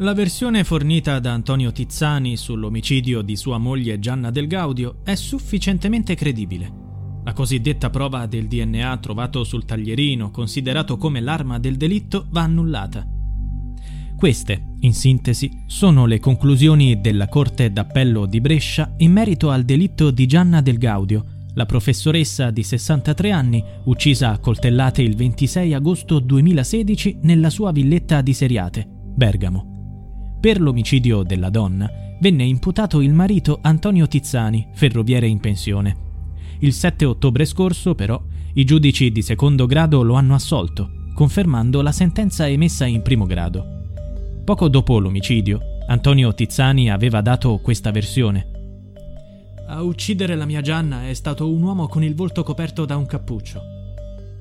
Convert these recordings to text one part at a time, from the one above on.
La versione fornita da Antonio Tizzani sull'omicidio di sua moglie Gianna Del Gaudio è sufficientemente credibile. La cosiddetta prova del DNA trovato sul taglierino, considerato come l'arma del delitto, va annullata. Queste, in sintesi, sono le conclusioni della Corte d'Appello di Brescia in merito al delitto di Gianna Del Gaudio, la professoressa di 63 anni, uccisa a coltellate il 26 agosto 2016 nella sua villetta di Seriate, Bergamo. Per l'omicidio della donna venne imputato il marito Antonio Tizzani, ferroviere in pensione. Il 7 ottobre scorso, però, i giudici di secondo grado lo hanno assolto, confermando la sentenza emessa in primo grado. Poco dopo l'omicidio, Antonio Tizzani aveva dato questa versione. A uccidere la mia Gianna è stato un uomo con il volto coperto da un cappuccio.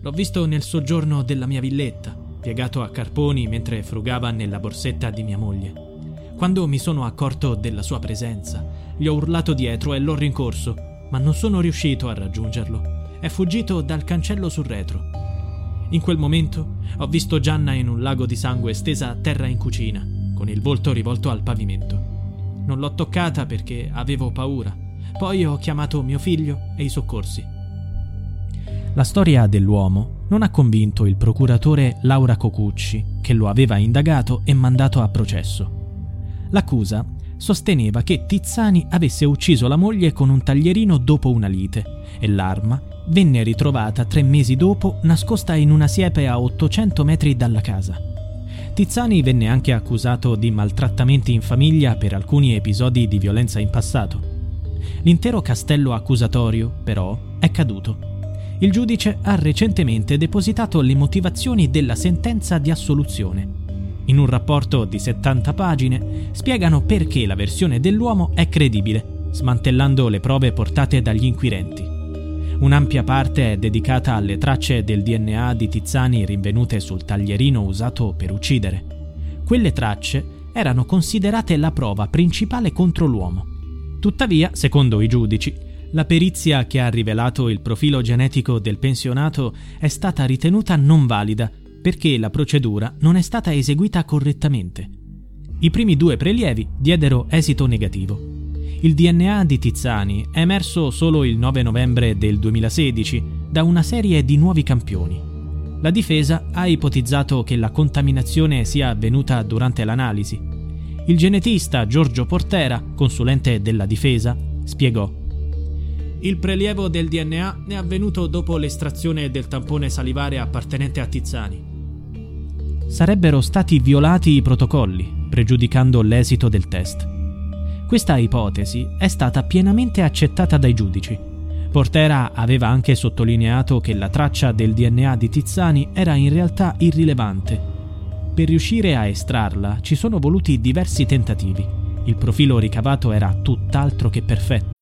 L'ho visto nel soggiorno della mia villetta, piegato a carponi mentre frugava nella borsetta di mia moglie. Quando mi sono accorto della sua presenza, gli ho urlato dietro e l'ho rincorso, ma non sono riuscito a raggiungerlo. È fuggito dal cancello sul retro. In quel momento ho visto Gianna in un lago di sangue stesa a terra in cucina, con il volto rivolto al pavimento. Non l'ho toccata perché avevo paura. Poi ho chiamato mio figlio e i soccorsi. La storia dell'uomo non ha convinto il procuratore Laura Cocucci, che lo aveva indagato e mandato a processo. L'accusa sosteneva che Tizzani avesse ucciso la moglie con un taglierino dopo una lite e l'arma venne ritrovata tre mesi dopo nascosta in una siepe a 800 metri dalla casa. Tizzani venne anche accusato di maltrattamenti in famiglia per alcuni episodi di violenza in passato. L'intero castello accusatorio, però, è caduto il giudice ha recentemente depositato le motivazioni della sentenza di assoluzione. In un rapporto di 70 pagine spiegano perché la versione dell'uomo è credibile, smantellando le prove portate dagli inquirenti. Un'ampia parte è dedicata alle tracce del DNA di Tizzani rinvenute sul taglierino usato per uccidere. Quelle tracce erano considerate la prova principale contro l'uomo. Tuttavia, secondo i giudici, la perizia che ha rivelato il profilo genetico del pensionato è stata ritenuta non valida perché la procedura non è stata eseguita correttamente. I primi due prelievi diedero esito negativo. Il DNA di Tizzani è emerso solo il 9 novembre del 2016 da una serie di nuovi campioni. La difesa ha ipotizzato che la contaminazione sia avvenuta durante l'analisi. Il genetista Giorgio Portera, consulente della difesa, spiegò il prelievo del DNA è avvenuto dopo l'estrazione del tampone salivare appartenente a Tizzani. Sarebbero stati violati i protocolli, pregiudicando l'esito del test. Questa ipotesi è stata pienamente accettata dai giudici. Portera aveva anche sottolineato che la traccia del DNA di Tizzani era in realtà irrilevante. Per riuscire a estrarla ci sono voluti diversi tentativi. Il profilo ricavato era tutt'altro che perfetto.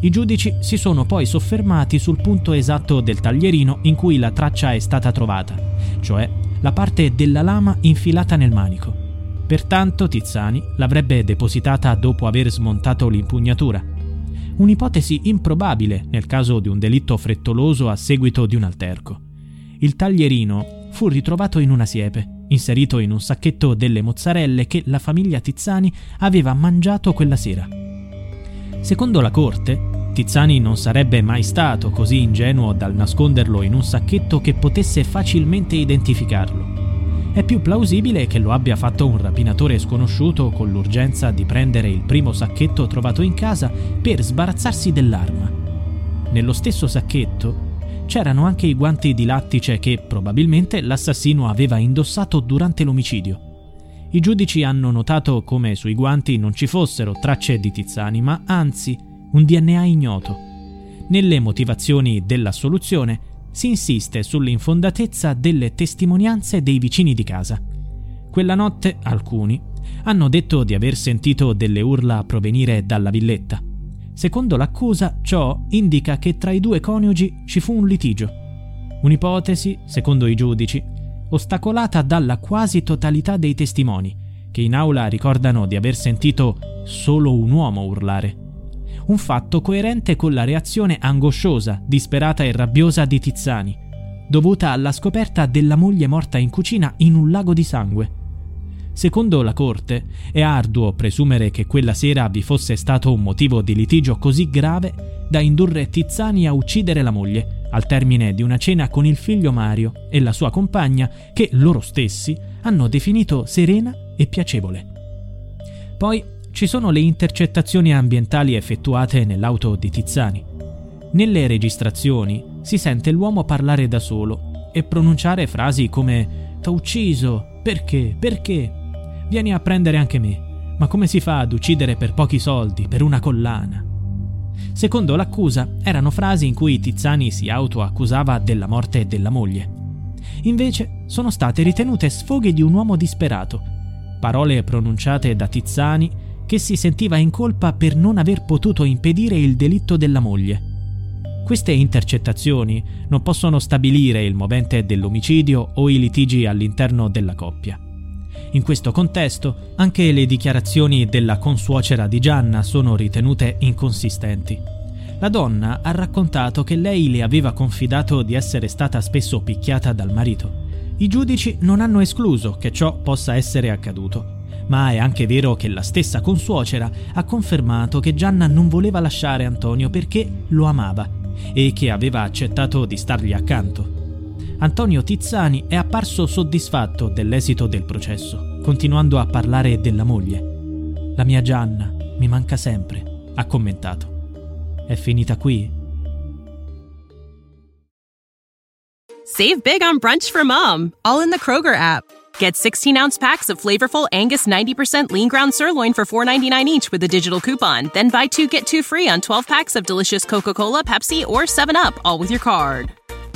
I giudici si sono poi soffermati sul punto esatto del taglierino in cui la traccia è stata trovata, cioè la parte della lama infilata nel manico. Pertanto Tizzani l'avrebbe depositata dopo aver smontato l'impugnatura. Un'ipotesi improbabile nel caso di un delitto frettoloso a seguito di un alterco. Il taglierino fu ritrovato in una siepe, inserito in un sacchetto delle mozzarelle che la famiglia Tizzani aveva mangiato quella sera. Secondo la Corte, Tizzani non sarebbe mai stato così ingenuo dal nasconderlo in un sacchetto che potesse facilmente identificarlo. È più plausibile che lo abbia fatto un rapinatore sconosciuto con l'urgenza di prendere il primo sacchetto trovato in casa per sbarazzarsi dell'arma. Nello stesso sacchetto c'erano anche i guanti di lattice che probabilmente l'assassino aveva indossato durante l'omicidio. I giudici hanno notato come sui guanti non ci fossero tracce di Tizzani, ma anzi un DNA ignoto. Nelle motivazioni dell'assoluzione si insiste sull'infondatezza delle testimonianze dei vicini di casa. Quella notte alcuni hanno detto di aver sentito delle urla provenire dalla villetta. Secondo l'accusa, ciò indica che tra i due coniugi ci fu un litigio. Un'ipotesi, secondo i giudici, ostacolata dalla quasi totalità dei testimoni, che in aula ricordano di aver sentito solo un uomo urlare. Un fatto coerente con la reazione angosciosa, disperata e rabbiosa di Tizzani, dovuta alla scoperta della moglie morta in cucina in un lago di sangue. Secondo la Corte, è arduo presumere che quella sera vi fosse stato un motivo di litigio così grave da indurre Tizzani a uccidere la moglie, al termine di una cena con il figlio Mario e la sua compagna, che loro stessi hanno definito serena e piacevole. Poi ci sono le intercettazioni ambientali effettuate nell'auto di Tizzani. Nelle registrazioni si sente l'uomo parlare da solo e pronunciare frasi come T'ho ucciso, perché, perché? Vieni a prendere anche me. Ma come si fa ad uccidere per pochi soldi, per una collana? Secondo l'accusa, erano frasi in cui Tizzani si autoaccusava della morte della moglie. Invece sono state ritenute sfoghe di un uomo disperato, parole pronunciate da Tizzani che si sentiva in colpa per non aver potuto impedire il delitto della moglie. Queste intercettazioni non possono stabilire il movente dell'omicidio o i litigi all'interno della coppia. In questo contesto, anche le dichiarazioni della consuocera di Gianna sono ritenute inconsistenti. La donna ha raccontato che lei le aveva confidato di essere stata spesso picchiata dal marito. I giudici non hanno escluso che ciò possa essere accaduto, ma è anche vero che la stessa consuocera ha confermato che Gianna non voleva lasciare Antonio perché lo amava e che aveva accettato di stargli accanto. Antonio Tizzani è apparso soddisfatto dell'esito del processo, continuando a parlare della moglie. La mia Gianna mi manca sempre, ha commentato. È finita qui? Save big on brunch for mom, all in the Kroger app. Get 16 ounce packs of flavorful Angus 90% lean ground sirloin for $4.99 each with a digital coupon. Then buy two get two free on 12 packs of delicious Coca Cola, Pepsi, or 7UP, all with your card.